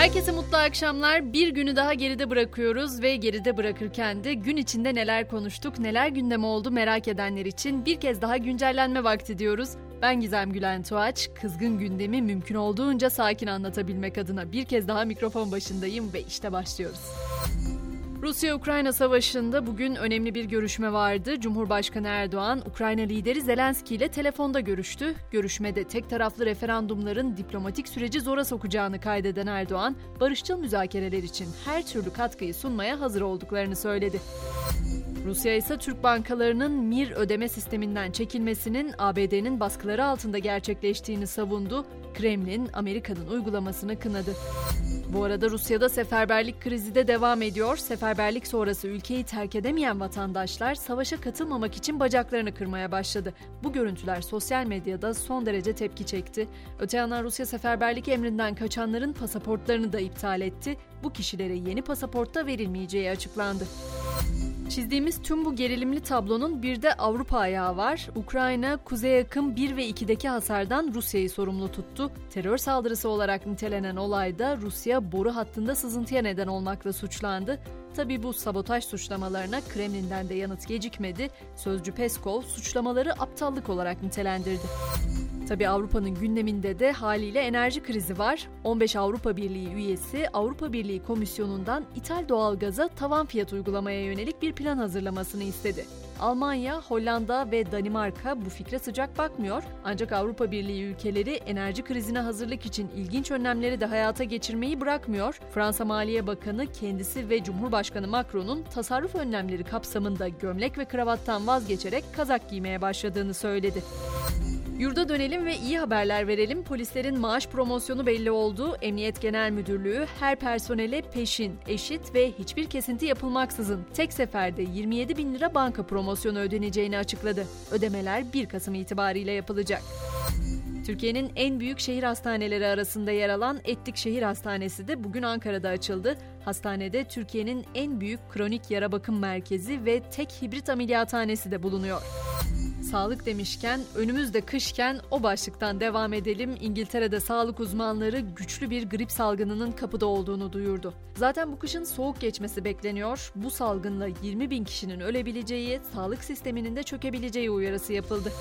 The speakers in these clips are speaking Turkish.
Herkese mutlu akşamlar. Bir günü daha geride bırakıyoruz ve geride bırakırken de gün içinde neler konuştuk, neler gündem oldu merak edenler için bir kez daha güncellenme vakti diyoruz. Ben Gizem Gülen Tuğaç, kızgın gündemi mümkün olduğunca sakin anlatabilmek adına bir kez daha mikrofon başındayım ve işte başlıyoruz. Rusya-Ukrayna savaşında bugün önemli bir görüşme vardı. Cumhurbaşkanı Erdoğan, Ukrayna lideri Zelenski ile telefonda görüştü. Görüşmede tek taraflı referandumların diplomatik süreci zora sokacağını kaydeden Erdoğan, barışçıl müzakereler için her türlü katkıyı sunmaya hazır olduklarını söyledi. Rusya ise Türk bankalarının MIR ödeme sisteminden çekilmesinin ABD'nin baskıları altında gerçekleştiğini savundu. Kremlin Amerika'nın uygulamasını kınadı. Bu arada Rusya'da seferberlik krizi de devam ediyor. Seferberlik sonrası ülkeyi terk edemeyen vatandaşlar savaşa katılmamak için bacaklarını kırmaya başladı. Bu görüntüler sosyal medyada son derece tepki çekti. Öte yandan Rusya seferberlik emrinden kaçanların pasaportlarını da iptal etti. Bu kişilere yeni pasaportta verilmeyeceği açıklandı. Çizdiğimiz tüm bu gerilimli tablonun bir de Avrupa ayağı var. Ukrayna, kuzey yakın 1 ve 2'deki hasardan Rusya'yı sorumlu tuttu. Terör saldırısı olarak nitelenen olayda Rusya boru hattında sızıntıya neden olmakla suçlandı. Tabi bu sabotaj suçlamalarına Kremlin'den de yanıt gecikmedi. Sözcü Peskov suçlamaları aptallık olarak nitelendirdi. Tabi Avrupa'nın gündeminde de haliyle enerji krizi var. 15 Avrupa Birliği üyesi Avrupa Birliği Komisyonu'ndan ithal doğalgaza tavan fiyat uygulamaya yönelik bir plan hazırlamasını istedi. Almanya, Hollanda ve Danimarka bu fikre sıcak bakmıyor. Ancak Avrupa Birliği ülkeleri enerji krizine hazırlık için ilginç önlemleri de hayata geçirmeyi bırakmıyor. Fransa Maliye Bakanı kendisi ve Cumhurbaşkanı Macron'un tasarruf önlemleri kapsamında gömlek ve kravattan vazgeçerek kazak giymeye başladığını söyledi. Yurda dönelim ve iyi haberler verelim. Polislerin maaş promosyonu belli oldu. Emniyet Genel Müdürlüğü her personele peşin, eşit ve hiçbir kesinti yapılmaksızın tek seferde 27 bin lira banka promosyonu ödeneceğini açıkladı. Ödemeler 1 Kasım itibariyle yapılacak. Türkiye'nin en büyük şehir hastaneleri arasında yer alan Etlik Şehir Hastanesi de bugün Ankara'da açıldı. Hastanede Türkiye'nin en büyük kronik yara bakım merkezi ve tek hibrit ameliyathanesi de bulunuyor. Sağlık demişken önümüzde kışken o başlıktan devam edelim. İngiltere'de sağlık uzmanları güçlü bir grip salgınının kapıda olduğunu duyurdu. Zaten bu kışın soğuk geçmesi bekleniyor. Bu salgınla 20 bin kişinin ölebileceği, sağlık sisteminin de çökebileceği uyarısı yapıldı.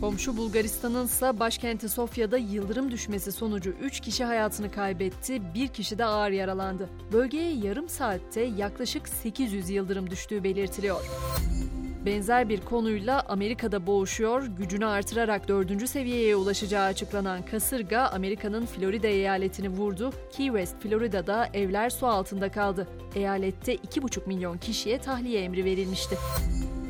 Komşu Bulgaristan'ın ise başkenti Sofya'da yıldırım düşmesi sonucu 3 kişi hayatını kaybetti, 1 kişi de ağır yaralandı. Bölgeye yarım saatte yaklaşık 800 yıldırım düştüğü belirtiliyor. Benzer bir konuyla Amerika'da boğuşuyor, gücünü artırarak dördüncü seviyeye ulaşacağı açıklanan kasırga Amerika'nın Florida eyaletini vurdu. Key West, Florida'da evler su altında kaldı. Eyalette 2,5 milyon kişiye tahliye emri verilmişti.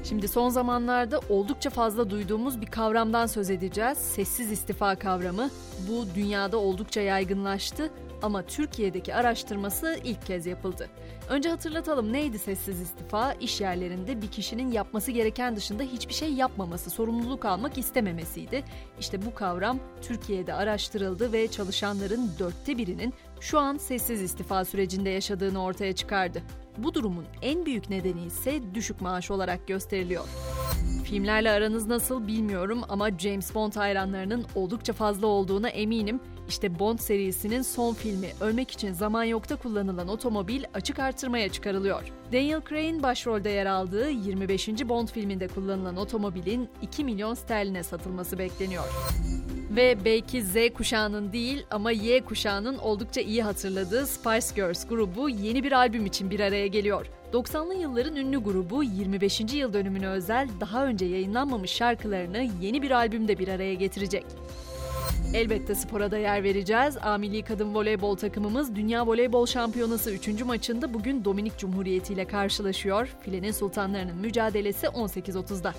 Şimdi son zamanlarda oldukça fazla duyduğumuz bir kavramdan söz edeceğiz. Sessiz istifa kavramı. Bu dünyada oldukça yaygınlaştı ama Türkiye'deki araştırması ilk kez yapıldı. Önce hatırlatalım neydi sessiz istifa? İş yerlerinde bir kişinin yapması gereken dışında hiçbir şey yapmaması, sorumluluk almak istememesiydi. İşte bu kavram Türkiye'de araştırıldı ve çalışanların dörtte birinin şu an sessiz istifa sürecinde yaşadığını ortaya çıkardı. Bu durumun en büyük nedeni ise düşük maaş olarak gösteriliyor. Filmlerle aranız nasıl bilmiyorum ama James Bond hayranlarının oldukça fazla olduğuna eminim. İşte Bond serisinin son filmi Ölmek için Zaman Yok'ta kullanılan otomobil açık artırmaya çıkarılıyor. Daniel Craig'in başrolde yer aldığı 25. Bond filminde kullanılan otomobilin 2 milyon sterline satılması bekleniyor. Ve belki Z kuşağının değil ama Y kuşağının oldukça iyi hatırladığı Spice Girls grubu yeni bir albüm için bir araya geliyor. 90'lı yılların ünlü grubu 25. yıl dönümüne özel daha önce yayınlanmamış şarkılarını yeni bir albümde bir araya getirecek. Elbette spora da yer vereceğiz. A Milli Kadın Voleybol takımımız Dünya Voleybol Şampiyonası 3. maçında bugün Dominik Cumhuriyeti ile karşılaşıyor. Filenin Sultanlarının mücadelesi 18.30'da.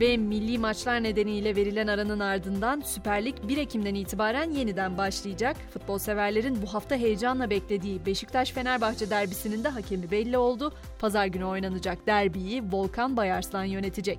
Ve milli maçlar nedeniyle verilen aranın ardından Süper Lig 1 Ekim'den itibaren yeniden başlayacak. Futbol severlerin bu hafta heyecanla beklediği Beşiktaş-Fenerbahçe derbisinin de hakemi belli oldu. Pazar günü oynanacak derbiyi Volkan Bayarslan yönetecek.